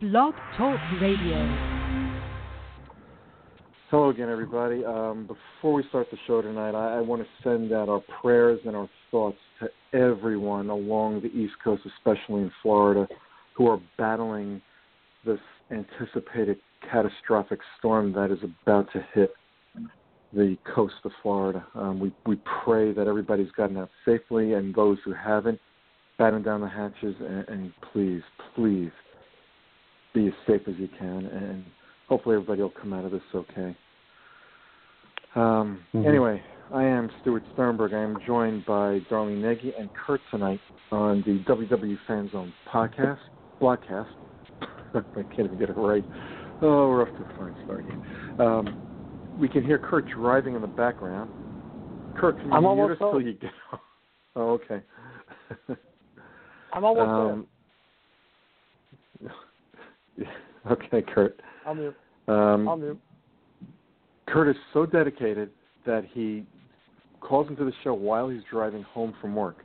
Blog Talk Radio. Hello again, everybody. Um, before we start the show tonight, I, I want to send out our prayers and our thoughts to everyone along the East Coast, especially in Florida, who are battling this anticipated catastrophic storm that is about to hit the coast of Florida. Um, we we pray that everybody's gotten out safely, and those who haven't, batten down the hatches and, and please, please be as safe as you can, and hopefully everybody will come out of this okay. Um, Mhm. Anyway, I am Stuart Sternberg. I am joined by Darlene Nagi and Kurt tonight on the WW Fan Zone podcast, broadcast. I can't even get it right. Oh, we're off to a fine start here. Um, we can hear Kurt driving in the background. Kurt, can you I'm mute us till you get home? Oh, okay. I'm almost um, okay, Kurt. I'll mute. Um, I'll mute. Kurt is so dedicated that he calls into the show while he's driving home from work.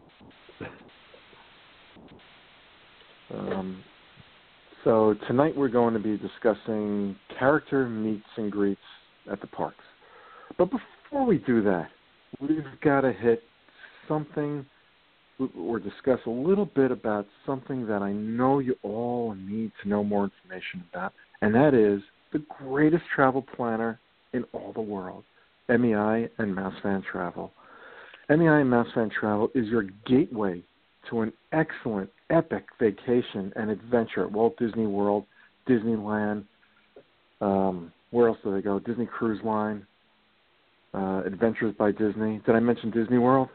um, so tonight we're going to be discussing character meets and greets at the parks. But before we do that, we've got to hit something or discuss a little bit about something that I know you all need to know more information about, and that is the greatest travel planner in all the world, MEI and Mouse Fan Travel. MEI and Mouse Fan Travel is your gateway to an excellent, epic vacation and adventure at Walt Disney World, Disneyland. Um, where else do they go? Disney Cruise Line, uh, Adventures by Disney. Did I mention Disney World?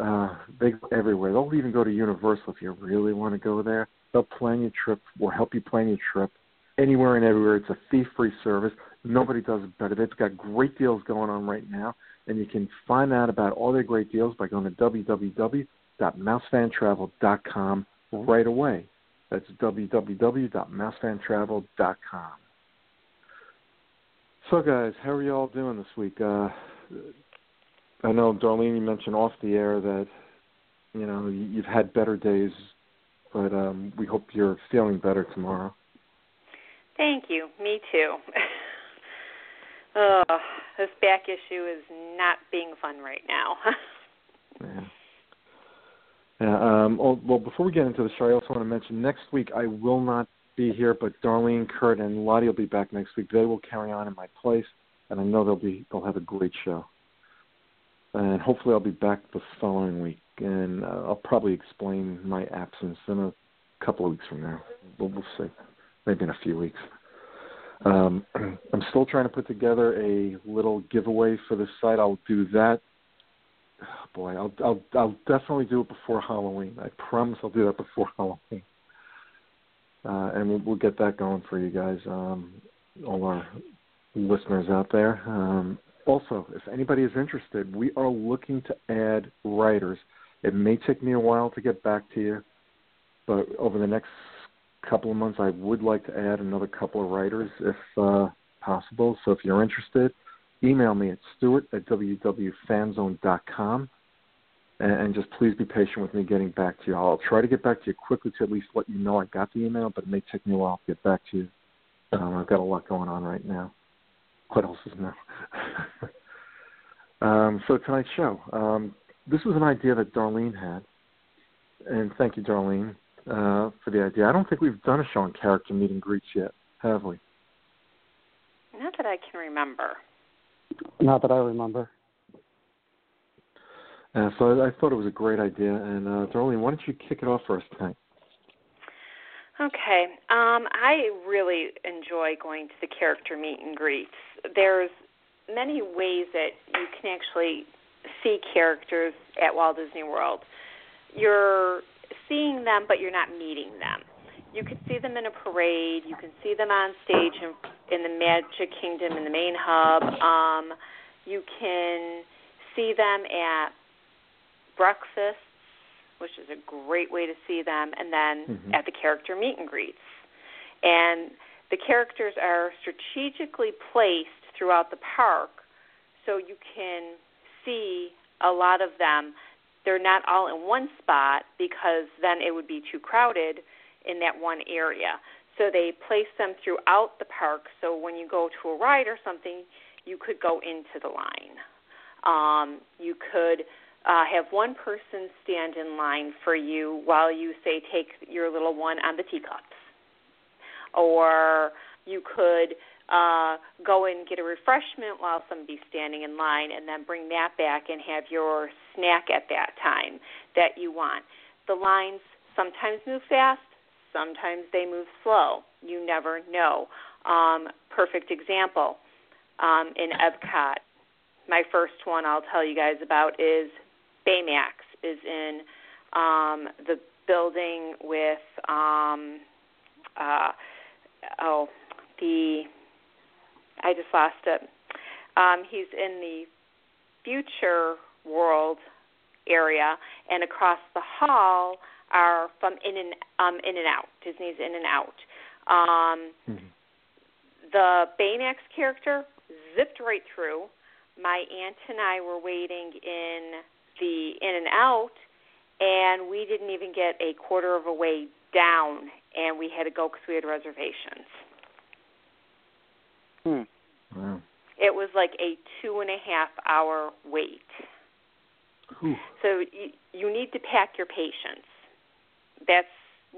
Uh, they go everywhere. They'll even go to Universal if you really want to go there. They'll plan your trip or help you plan your trip anywhere and everywhere. It's a fee-free service. Nobody does it better. They've got great deals going on right now, and you can find out about all their great deals by going to www.mousefantravel.com right away. That's www.mousefantravel.com. So, guys, how are you all doing this week? Uh, I know, Darlene, you mentioned off the air that you know you- you've had better days, but um, we hope you're feeling better tomorrow. Thank you. Me too. Ugh, this back issue is not being fun right now. Yeah. Yeah. Um, well, well, before we get into the show, I also want to mention next week I will not be here, but Darlene, Kurt, and Lottie will be back next week. They will carry on in my place, and I know they'll be they'll have a great show. And hopefully, I'll be back the following week, and uh, I'll probably explain my absence in a couple of weeks from now. We'll, we'll see, maybe in a few weeks. Um, I'm still trying to put together a little giveaway for the site. I'll do that oh boy, I'll I'll I'll definitely do it before Halloween. I promise I'll do that before Halloween. Uh, and we'll, we'll get that going for you guys, um, all our listeners out there. Um, also, if anybody is interested, we are looking to add writers. It may take me a while to get back to you, but over the next couple of months, I would like to add another couple of writers if uh, possible. So if you're interested, email me at stuart at www.fanzone.com and, and just please be patient with me getting back to you. I'll try to get back to you quickly to at least let you know I got the email, but it may take me a while to get back to you. Um, I've got a lot going on right now. What else is new? um, so tonight's show. Um, this was an idea that Darlene had, and thank you, Darlene, uh, for the idea. I don't think we've done a show on character meet and greets yet, have we? not that I can remember. Not that I remember. Uh, so I, I thought it was a great idea. And uh, Darlene, why don't you kick it off for us tonight? Okay. Um, I really enjoy going to the character meet and greets. There's many ways that you can actually see characters at Walt Disney World. You're seeing them, but you're not meeting them. You can see them in a parade. You can see them on stage in, in the Magic Kingdom in the main hub. Um, you can see them at breakfasts, which is a great way to see them, and then Mhm. at the character meet and greets. And the characters are strategically placed throughout the park so you can see a lot of them. They're not all in one spot because then it would be too crowded in that one area. So they place them throughout the park. So when you go to a ride or something, you could go into the line. Um, you could uh, have one person stand in line for you while you say take your little one on the teacups, or you could uh, go and get a refreshment while somebody's standing in line, and then bring that back and have your snack at that time that you want. The lines sometimes move fast, sometimes they move slow. You never know. Um, perfect example um, in Epcot. My first one I'll tell you guys about is Baymax is in um, the building with um, uh, oh the I just lost it. Um, he's in the future world area, and across the hall are from In and um, In and Out. Disney's In and Out. Um, mm-hmm. The Baymax character zipped right through. My aunt and I were waiting in the In and Out, and we didn't even get a quarter of a way down, and we had to go because we had reservations. Hmm. Wow. It was like a two and a half hour wait. So you, you need to pack your patience. That's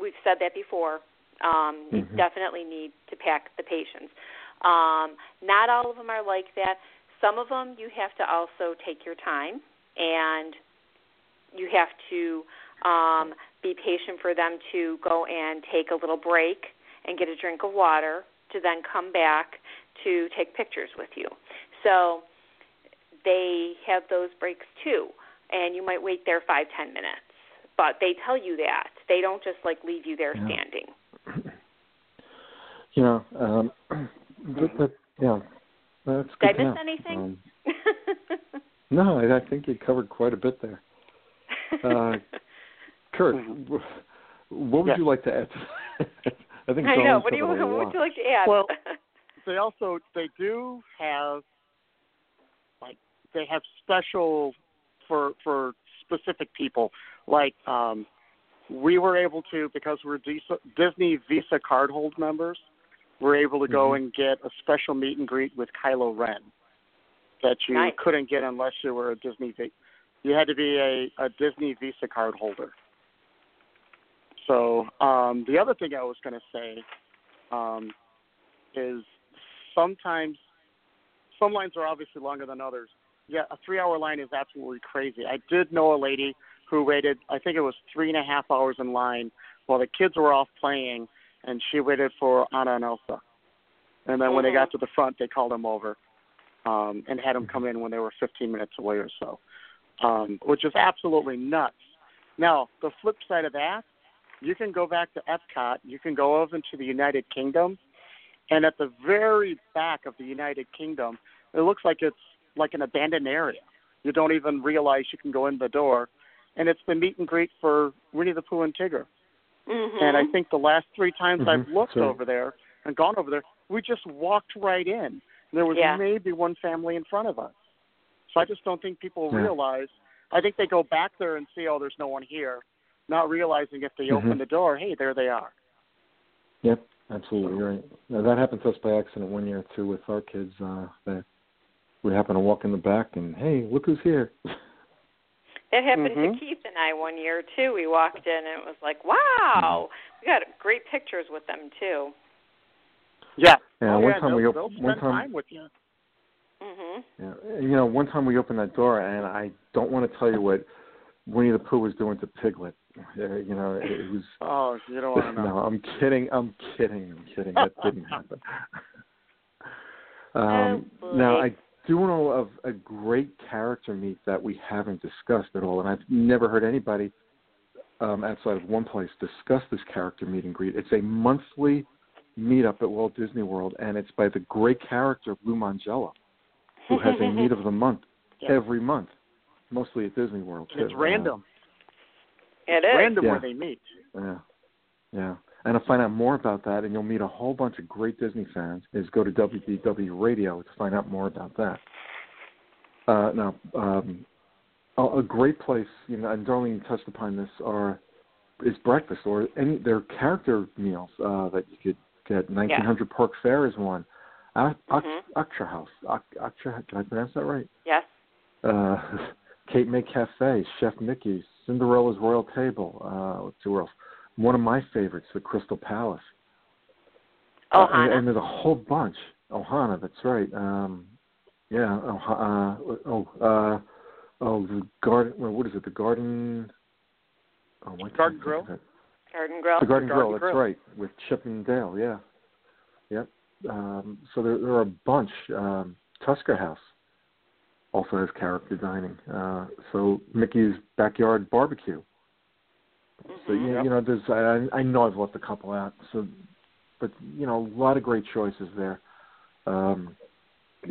we've said that before. Um, mm-hmm. You definitely need to pack the patience. Um, not all of them are like that. Some of them you have to also take your time and you have to um, be patient for them to go and take a little break and get a drink of water to then come back to take pictures with you. So they have those breaks too, and you might wait there five ten minutes. But they tell you that they don't just like leave you there yeah. standing. You know, um, but, but yeah, that's good. Did I miss to anything? Um, no, I, I think you covered quite a bit there. Uh, Kurt, Mhm. what would Yes. you like to add? I think I know. What do you what would you like to add? Well, they also they do have like they have special for for specific people like um we were able to because we're Dis- Disney Visa card hold members we're able to go Mhm. and get a special meet and greet with Kylo Ren that you Nice. couldn't get unless you were a Disney you had to be a, a Disney Visa card holder. So um, the other thing I was going to say um, is sometimes some lines are obviously longer than others. Yeah, a three-hour line is absolutely crazy. I did know a lady who waited, I think it was three and a half hours in line while the kids were off playing, and she waited for Anna and Elsa. And then when they got to the front, they called them over um, and had them come in when they were 15 minutes away or so, um, which is absolutely nuts. Now, the flip side of that, you can go back to Epcot, you can go over into the United Kingdom, and at the very back of the United Kingdom, it looks like it's like an abandoned area. You don't even realize you can go in the door, and it's the meet and greet for Winnie the Pooh and Tigger. mm-hmm. And I think the last three times Mhm, I've looked sure. over there and gone over there, we just walked right in. There was Yeah. maybe one family in front of us. So I just don't think people Yeah. realize. I think they go back there and see, oh, there's no one here, not realizing if they Mhm. open the door, hey, there they are. Yep, absolutely right. Now, that happened to us by accident one year too with our kids. Uh, that we happened to walk in the back and hey, look who's here. That happened Mhm. to Keith and I one year too. We walked in and it was like, wow, we got great pictures with them too. Yeah. Yeah, oh, one yeah, time they'll, we op- they'll one time- time with you. Mhm. Yeah, you know, one time we opened that door, and I don't want to tell you what Winnie the Pooh was doing to Piglet. Uh, you know, it, was. Oh, you don't want to know. no, I'm kidding. I'm kidding. I'm kidding. That didn't happen. Um, Oh, now. I do know of a great character meet that we haven't discussed at all, and I've never heard anybody um, outside of one place discuss this character meet and greet. It's a monthly meetup at Walt Disney World, and it's by the great character Lou Mangello, who has a meet of the month Yeah. every month, mostly at Disney World. Too. It's random. It it's is. random Yeah. where they meet. Yeah. Yeah. And to find out more about that, and you'll meet a whole bunch of great Disney fans, is go to WDW Radio to find out more about that. Uh, now, um, a, a great place, you know, and Darlene touched upon this, are is breakfast or any their character meals uh, that you could get. 1900 Park Fare is one. Ak- Mhm. Akershus. Ak- Aksha, can I pronounce that right? Yes. Uh, Cape May Cafe, Chef Mickey's, Cinderella's Royal Table. Uh, let's see where else. One of my favorites, the Crystal Palace. Uh, and, Ohana. and there's a whole bunch. Ohana, that's right. Um, yeah. Oh, uh, oh, uh, oh, the garden. What is it? The garden. Oh, Garden Grill? Garden Grill. The Garden, Garden Grill. That's Grill. right, with Chip and Dale. Yeah. Yep. Um, so there, there are a bunch. Um, Tusker House also has character dining. Uh, so Mickey's Backyard Barbecue. So Mhm. you, Yep. you know, there's I, I know I've left a couple out. So, but you know, a lot of great choices there. Um,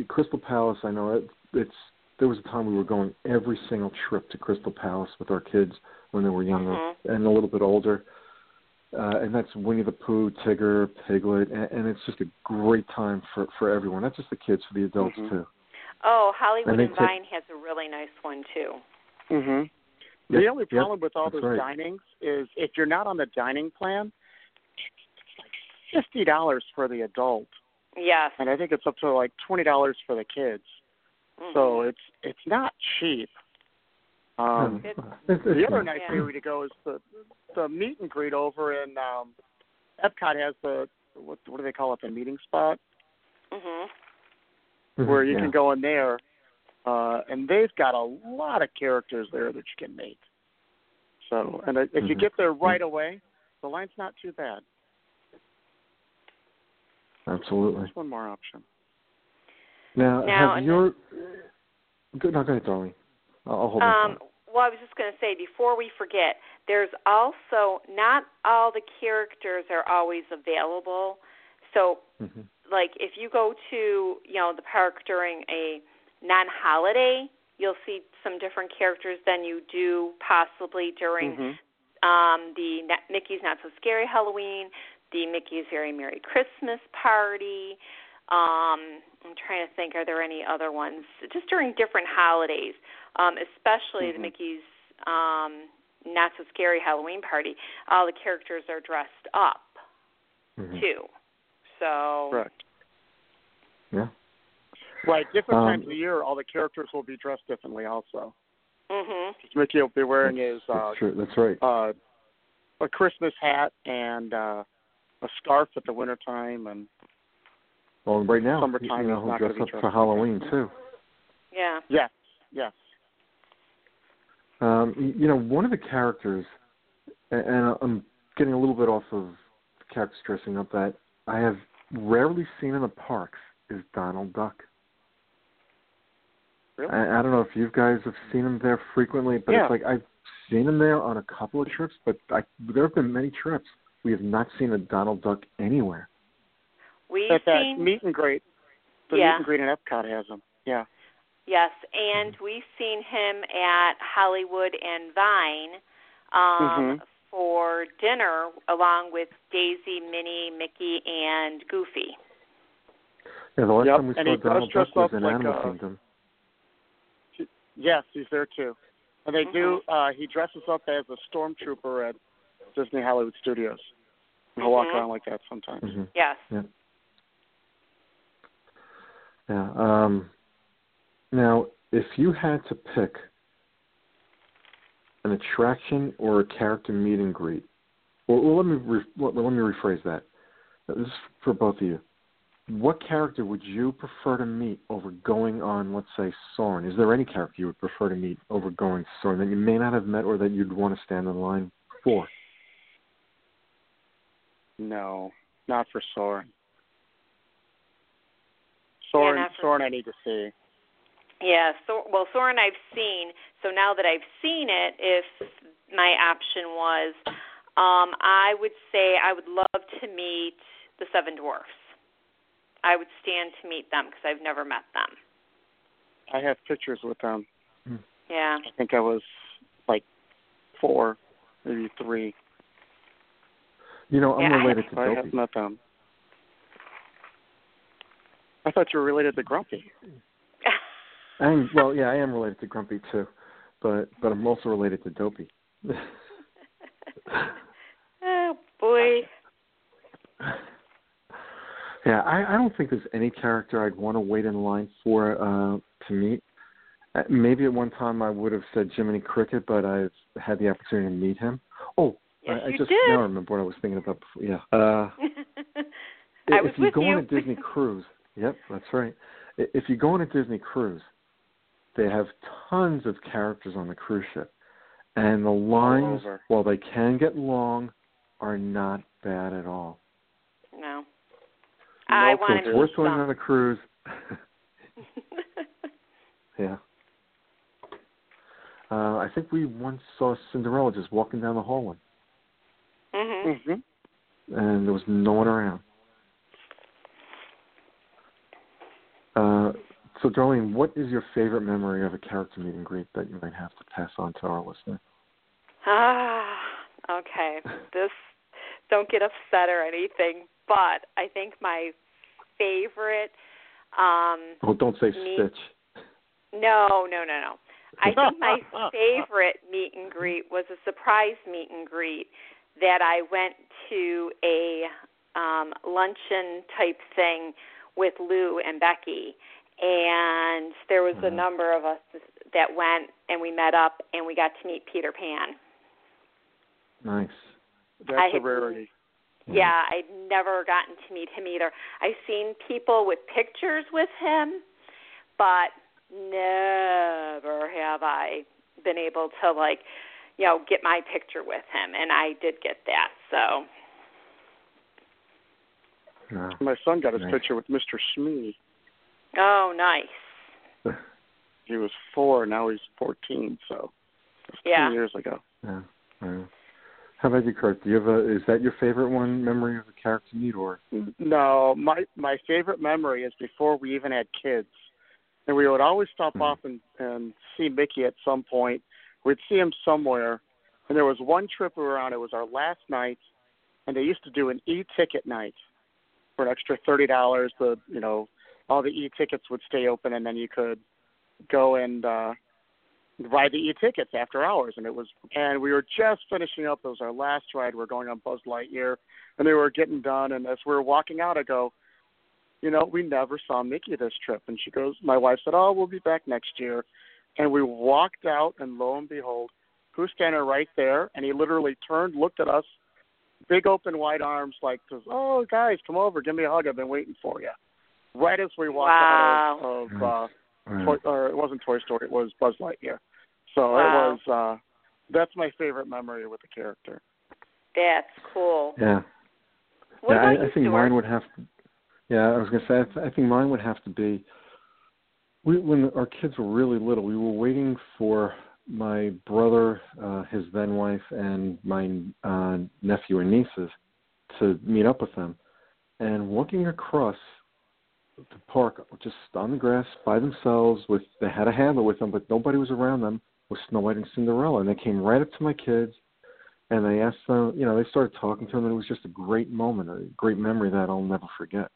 Crystal Palace, I know it, it's. There was a time we were going every single trip to Crystal Palace with our kids when they were younger Mhm. and a little bit older. Uh, and that's Winnie the Pooh, Tigger, Piglet, and, and it's just a great time for for everyone. Not just the kids, for the adults Mhm. too. Oh, Hollywood And they and Vine has a really nice one too. hmm Yep, The only yep, problem with all those right. dinings is if you're not on the dining plan, it's like fifty dollars for the adult, Yes. and I think it's up to like twenty dollars for the kids. So Mhm. it's it's not cheap. Um, It's- it's the other fun. nice Yeah. area to go is the the meet and greet over in um, Epcot has the what what do they call it the meeting spot Mhm. Mhm, where you yeah. can go in there, uh, and they've got a lot of characters there that you can meet. So, and if you Mhm. get there right away, the line's not too bad. Absolutely. There's one more option. Now, Now, have and your good? No, go ahead, darling. I'll, I'll hold my Um, well, I was just going to say before we forget, there's also not all the characters are always available. So, thought. Like if you go to you know the park during a non-holiday, you'll see some different characters than you do possibly during Mhm. um, the Mickey's Not So Scary Halloween, the Mickey's Very Merry Christmas Party. Um, I'm trying to think, are there any other ones? Just during different holidays, um, especially the Mhm. Mickey's um, Not So Scary Halloween Party. All the characters are dressed up Mhm. too. So Correct. Yeah. Right. Different Um, times of the year, all the characters will be dressed differently. Also, Mhm. Mickey will be wearing his That's uh, true. That's right. uh, a Christmas hat and uh, a scarf at the winter time, and Well, right now, summertime you know, is he'll dress up for. Halloween too. Yeah. yes, yes. Um, you know, one of the characters, and I'm getting a little bit off of the characters dressing up that I have rarely seen in the parks is Donald Duck. Really? I, I don't know if you guys have seen him there frequently, but Yeah. it's like I've seen him there on a couple of trips, but I, there have been many trips we have not seen a Donald Duck anywhere. We've At that seen meet and greet, the Yeah. meet and greet in Epcot has them. Yeah. Yes, and we've seen him at Hollywood and Vine um, Mhm. For dinner along with Daisy, Minnie, Mickey, and Goofy. Yeah, the last Yep, time we and saw Donald dress Duck was in like Animal a- Kingdom. Yes, he's there too. And they do. Mm-hmm. uh He dresses up as a stormtrooper at Disney Hollywood Studios. He'll walk Mhm. around like that sometimes. hmm Yes. Yeah. Yeah. Um, now, if you had to pick an attraction or a character meet and greet, well, well let me re- let, let me rephrase that. This is for both of you. What character would you prefer to meet over going on, let's say, Soarin'? Is there any character you would prefer to meet over going to Soarin' that you may not have met or that you'd want to stand in line for? No, not for Soarin'. Soarin', not for- Soarin', I need to see. Yeah, so well Soarin' I've seen. So now that I've seen it, if my option was um I would say I would love to meet the Seven Dwarfs. I would stand to meet them because I've never met them. I have pictures with them. Yeah. I think I was like four, maybe three. You know, I'm Yeah, I- related to I have met them. I thought you were related to Grumpy. I'm well, yeah, I am related to Grumpy too, but but I'm also related to Dopey. oh boy. Yeah, I, I don't think there's any character I'd want to wait in line for uh, to meet. Uh, maybe at one time I would have said Jiminy Cricket, but I've had the opportunity to meet him. Oh, yes, I, I just did. now remember what I was thinking about before. Yeah. Uh, I was if you with go you. on a Disney cruise, yep, that's right. If you go on a Disney cruise, they have tons of characters on the cruise ship, and the lines, while they can get long, are not bad at all. no. I No want so to it's worth going on a cruise. yeah. Uh, I think we once saw Cinderella just walking down the hallway, mhm. Mhm. and there was no one around. Uh, so, Darlene, what is your favorite memory of a character meet and greet that you might have to pass on to our listener? Ah, okay. This don't get upset or anything, but I think my favorite um Oh, don't say Me- Stitch. no, no, no, no. I think my favorite meet and greet was a surprise meet and greet that I went to a um luncheon type thing with Lou and Becky and there was a Mhm. number of us that went and we met up and we got to meet Peter Pan. Nice. That's I a had- rarity. Yeah, I'd never gotten to meet him either. I've seen people with pictures with him, but never have I been able to like, you know, get my picture with him and I did get that. So, My son got his Nice. picture with Mr. Smee. Oh, nice. He was four, now he's fourteen. So, that's Yeah. two years ago. Yeah. yeah. How about you, Kurt? Do you have a? Is that your favorite one memory of a character meet, or? No, my my favorite memory is before we even had kids, and we would always stop Mhm. off and and see Mickey at some point. We'd see him somewhere, and there was one trip we were on. It was our last night, and they used to do an e-ticket night for an extra thirty dollars. The you know all the e-tickets would stay open, and then you could go and uh ride the e-tickets after hours. And it was and we were just finishing up. It was our last ride. We are going on Buzz Lightyear and they were getting done. And as we were walking out, I go, you know, we never saw Mickey this trip. And she goes, my wife said, oh, we'll be back next year. And we walked out, and lo and behold, who's standing right there? And he literally turned, looked at us, big open wide arms, like, oh, guys, come over, give me a hug. I've been waiting for you. Right as we walked out of, of uh, Wow. Toy, or it wasn't Toy Story, it was Buzz Lightyear. So Wow. it was. uh That's my favorite memory with the character. That's cool. Yeah. What yeah, about I, you, I think Stuart? mine would have to. Yeah, I was gonna say. I, th- I think mine would have to be. We, when our kids were really little, we were waiting for my brother, uh, his then wife, and my uh, nephew and nieces to meet up with them. And walking across the park, just on the grass by themselves, with they had a handler with them, but nobody was around them. with Snow White and Cinderella, and they came right up to my kids and they asked them, you know, they started talking to them, and it was just a great moment, a great memory that I'll never forget.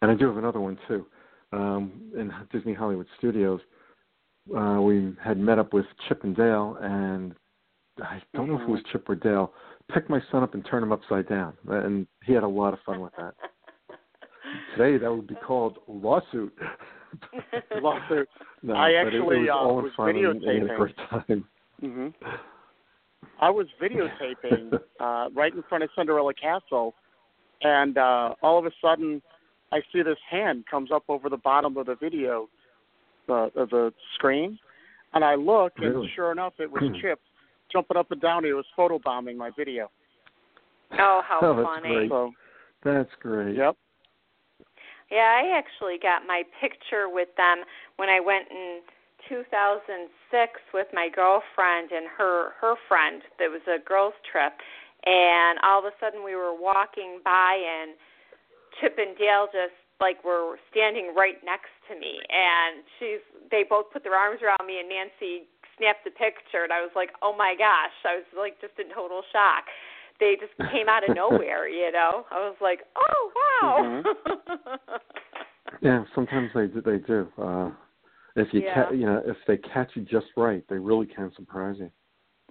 And I do have another one too. Um, in Disney Hollywood Studios, uh, we had met up with Chip and Dale, and I don't know if it was Chip or Dale. Picked my son up and turned him upside down, and he had a lot of fun with that. Today, that would be called lawsuit. Lawsuit. no, I but it- it, actually, was uh, was fun and, and we had a videotaping. great time. hmm I was videotaping uh, right in front of Cinderella Castle, and uh, all of a sudden, I see this hand comes up over the bottom of the video, uh, of the screen, and I look, and Really? sure enough, it was Chip jumping up and down. He was photobombing my video. oh, how Oh, that's funny. great. So, That's great. yep. Yeah, I actually got my picture with them when I went in 2006 with my girlfriend and her her friend. There was a girls trip, and all of a sudden we were walking by and Chip and Dale just like were standing right next to me, and she's they both put their arms around me, and Nancy snapped a picture, and I was like, oh my gosh, I was like just in total shock. They just came out of nowhere, you know. I was like, oh wow. Yeah, sometimes they do. They do. Uh, if you Yeah. ca- you know if they catch you just right, they really can surprise you,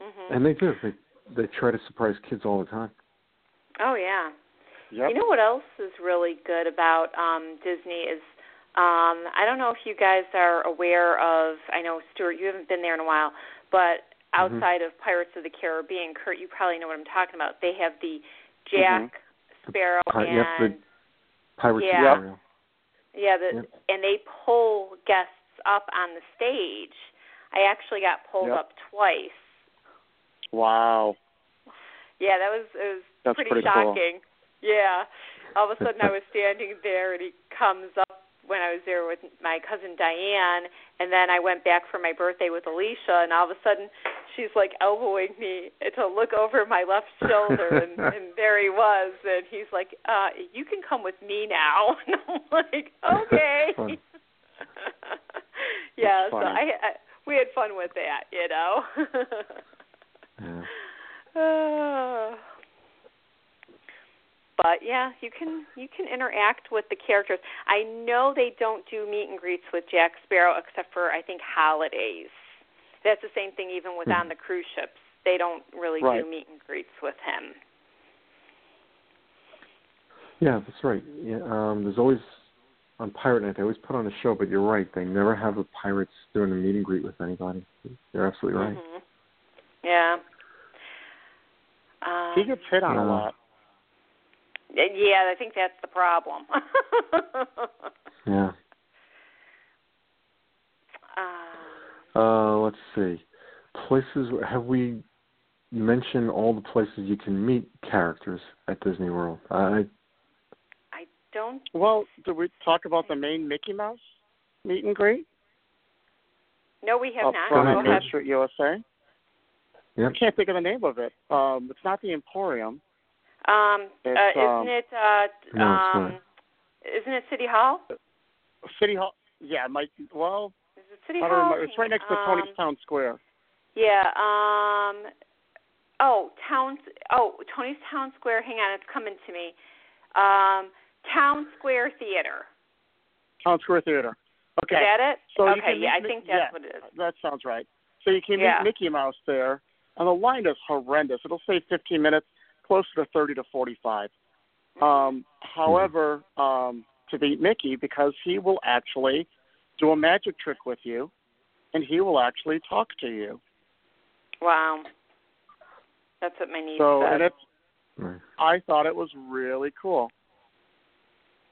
Mhm. and they do. They they try to surprise kids all the time. Oh yeah. Yep. You know what else is really good about um Disney is um I don't know if you guys are aware of I know Stuart you haven't been there in a while, but Mm-hmm. outside of Pirates of the Caribbean, Kurt you probably know what I'm talking about. They have the Jack Sparrow Pi- and yep, the Pirates Yeah. of Ariel. yeah, the Yep. and they pull guests up on the stage. I actually got pulled Yep. up twice. Wow. Yeah, that was it was That's pretty, pretty cool. shocking. Yeah. All of a sudden I was standing there and he comes up when I was there with my cousin Diane and then I went back for my birthday with Alicia and all of a sudden she's like elbowing me to look over my left shoulder and, and there he was and he's like, Uh, you can come with me now and I'm like, Okay. Yeah, so. I, I we had fun with that, you know. Yeah. Uh, but yeah, you can you can interact with the characters. I know they don't do meet and greets with Jack Sparrow except for I think holidays. That's the same thing even with Hmm. on the cruise ships. They don't really Right. do meet and greets with him. Yeah, that's right. Yeah, um, there's always on Pirate Night they always put on a show, but you're right. They never have the pirates doing a meet and greet with anybody. You're absolutely right. Mhm. Yeah. Um, He gets hit on a lot. Yeah, I think that's the problem. Yeah. um, Uh, let's see. Places have we mentioned all the places you can meet characters at Disney World? I I don't. Well, did we talk about the main Mickey Mouse meet and greet No, we have up not. front Go on Go ahead. Main. Street, USA? Yep. I can't think of the name of it. Um, it's not the Emporium. Um, uh, um, isn't it? Uh, No, um, isn't it City Hall? City Hall. Yeah, it might. Well, Is it City I don't Hall? remember. It's right next to um, Tony's Town Square. Yeah. Um. Oh, Towns. Oh, Tony's Town Square. Hang on, it's coming to me. Um, Town Square Theater. Town Square Theater. Okay. Is that it? So okay. Yeah, I think that's yeah. what it is. That sounds right. So you can Yeah. meet Mickey Mouse there, and the line is horrendous. It'll say 15 minutes, closer to 30 to 45. Um, however, um, to beat Mickey, because he will actually do a magic trick with you, and he will actually talk to you. Wow. That's what my niece So, said. and Right. I thought it was really cool.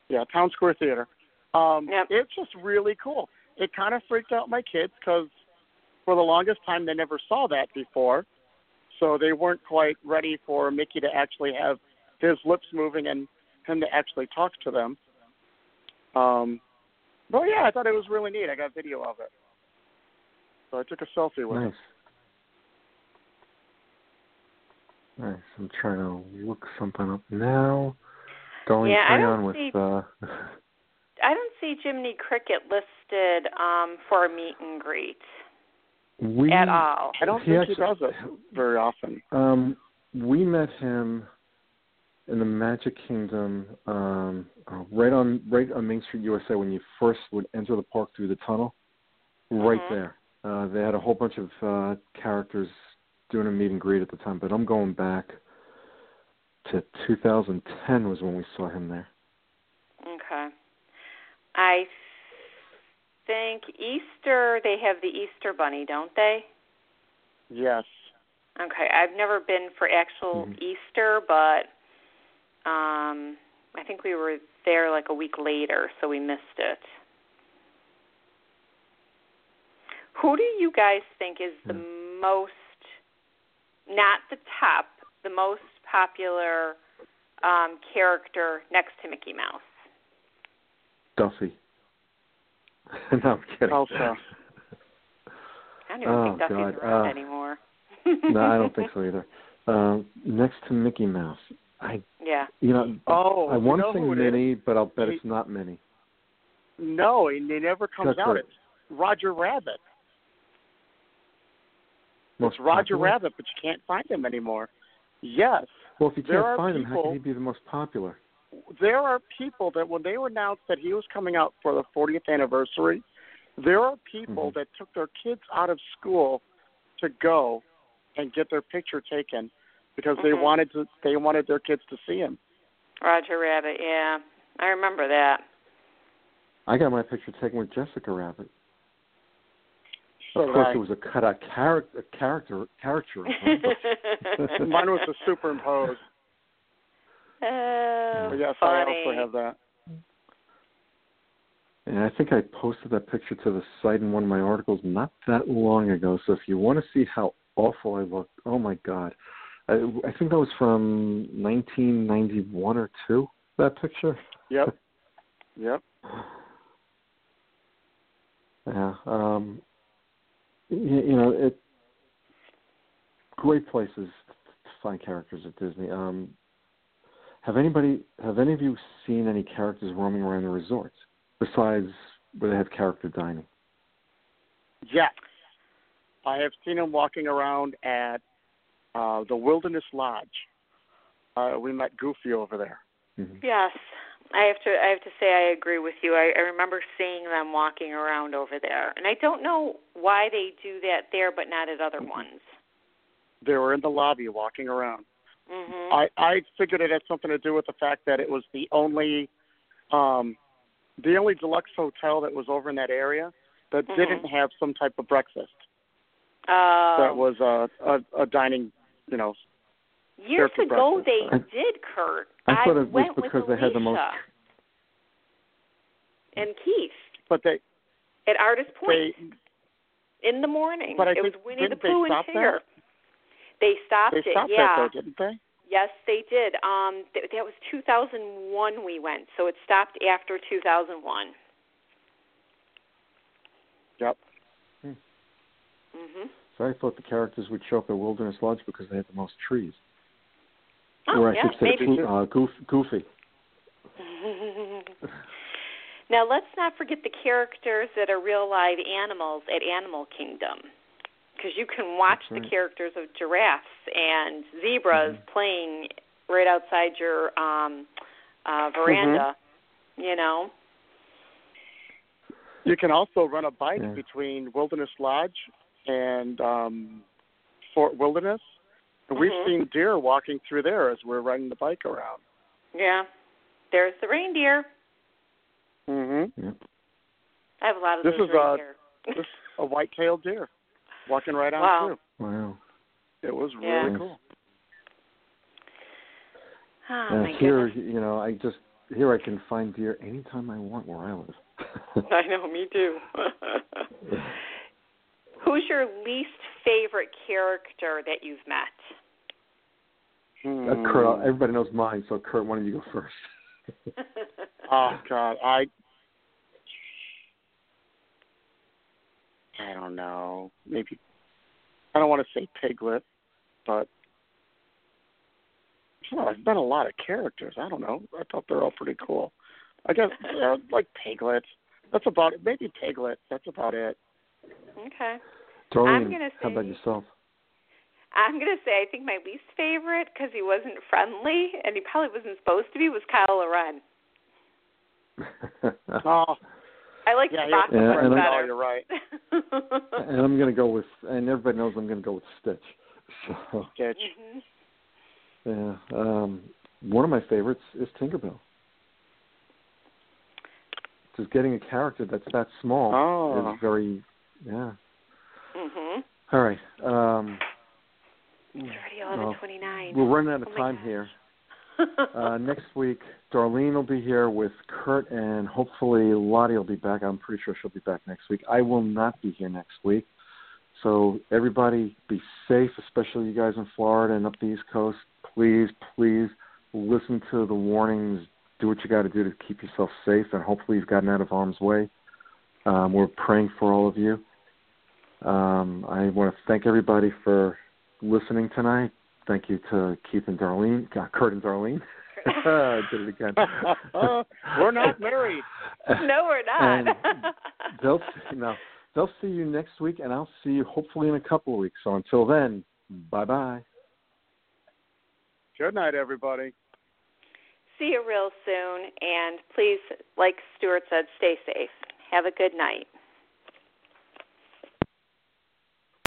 Yeah, Town Square Theater. Um, Yep. It's just really cool. It kind of freaked out my kids because for the longest time they never saw that before, so they weren't quite ready for Mickey to actually have his lips moving and him to actually talk to them. Um, but yeah, I thought it was really neat. I got video of it, so I took a selfie with Nice. it. Nice. I'm trying to look something up now. Going Yeah, I don't on with see- uh I don't see Jiminy Cricket listed um, for a meet and greet we at all. I don't He think he actually- does it very often. Um, we met him in the Magic Kingdom, um, right on right on Main Street, USA. When you first would enter the park through the tunnel, right Mhm. there. Uh, they had a whole bunch of uh, characters doing a meet and greet at the time. But I'm going back to 2010 was when we saw him there. Okay. I think Easter they have the Easter bunny, don't they? Yes. Okay. I've never been for actual Mhm. Easter, but um I think we were there like a week later, so we missed it. Who do you guys think is the most not the top, the most popular um character next to Mickey Mouse? Duffy. no, I'm kidding. Elsa. I don't even Oh, think Duffy's God. around Uh, anymore. no, I don't think so either. Um, next to Mickey Mouse, I Yeah. you know Oh, I you want to say who it is? Minnie, but I'll bet He- it's not Minnie. No, he he never comes That's out. right. It's Roger Rabbit. Most it's Roger popular? Rabbit, but you can't find him anymore. Yes, Well, if you can't are find him, how can he be the most popular? There are people that when they were announced that he was coming out for the 40th anniversary, there are people Mhm. that took their kids out of school to go and get their picture taken because they Mhm. wanted to they wanted their kids to see him. Roger Rabbit. Yeah, I remember that. I got my picture taken with Jessica Rabbit. So of course, did it was a cutout character, character, caricature. of her. Mine was a superimposed. Oh, But yes, funny. I also have that. And I think I posted that picture to the site in one of my articles not that long ago. So if you want to see how awful I look, oh my God. I, I think that was from 1991 or 2, that picture. Yep. Yep. Yeah. Um, you, you know, it great places to find characters at Disney. Um, have anybody, have any of you seen any characters roaming around the resorts besides where they have character dining? Yes. I have seen him walking around at uh the Wilderness Lodge. Uh we met Goofy over there. Mm-hmm. Yes, I have to. I have to say I agree with you. I, I remember seeing them walking around over there, and I don't know why they do that there, but not at other ones. They were in the lobby walking around. Mhm. I I figured it had something to do with the fact that it was the only um the only deluxe hotel that was over in that area that Mhm. didn't have some type of breakfast. Uh, That was a a, a dining, you know. years ago breakfast. they I- did, Kurt. I thought it was went because with they had the most. Alicia and Keith But they at Artist Point they in the morning. But I it was Winnie the didn't they Pooh and stop Tigger. that? They stopped they it. yeah. that though, didn't they? Yes, they did. Um, th- that was 2001 we went, so it stopped after 2001. Yep. Mhm. So I thought the characters would show up at Wilderness Lodge because they had the most trees. Oh, or I yeah, should say, maybe. Goo- uh, goof, Goofy. now let's not forget the characters that are real live animals at Animal Kingdom, because you can watch That's the characters of giraffes and zebras Mhm. playing right outside your um uh veranda. You know. You can also run a bike Yeah. between Wilderness Lodge and um Fort Wilderness. And we've Mhm. seen deer walking through there as we're riding the bike around. Yeah. There's the reindeer. Mhm. Yeah. I have a lot of This those is, uh, reindeer. This a white-tailed deer walking right on Wow. through. Wow. It was Yeah. really cool. oh and my here, goodness. you know, I just here I can find deer anytime I want where I live. I know, me too. Who's your least favorite character that you've met? Uh, Kurt, Hmm. everybody knows mine, so Kurt, why don't you go first? Oh God, I I don't know. Maybe I don't want to say Piglet, but you know, I've been a lot of characters. I don't know. I thought they're all pretty cool. I guess uh, like Piglet. That's about it. Maybe Piglet. That's about it. okay. Darlene, gonna how about yourself? I'm going to say I think my least favorite because he wasn't friendly and he probably wasn't supposed to be was Kylo Ren. Oh, I like yeah, the Rock Yeah, one and I'm- Oh, better. you're right. and I'm gonna go with, and everybody knows I'm gonna go with Stitch. So Stitch. hmm yeah, um, one of my favorites is Tinkerbell. Just getting a character that's that small Oh. is very, yeah. Mhm. All right, um, It's already well, 11:29. we're running out of Oh time here. Uh, next week, Darlene will be here with Kurt, and hopefully Lottie will be back. I'm pretty sure she'll be back next week. I will not be here next week. So everybody be safe, especially you guys in Florida and up the East Coast. Please, please listen to the warnings. Do what you got to do to keep yourself safe, and hopefully you've gotten out of harm's way. Um, we're praying for all of you. Um, I want to thank everybody for listening tonight. Thank you to Keith and Darlene, uh, Kurt and Darlene. I did it again. We're not married. no, we're And not. they'll no, they'll see you next week, and I'll see you hopefully in a couple of weeks. So until then, bye bye. Good night, everybody. See you real soon, and please, like Stuart said, stay safe. Have a good night.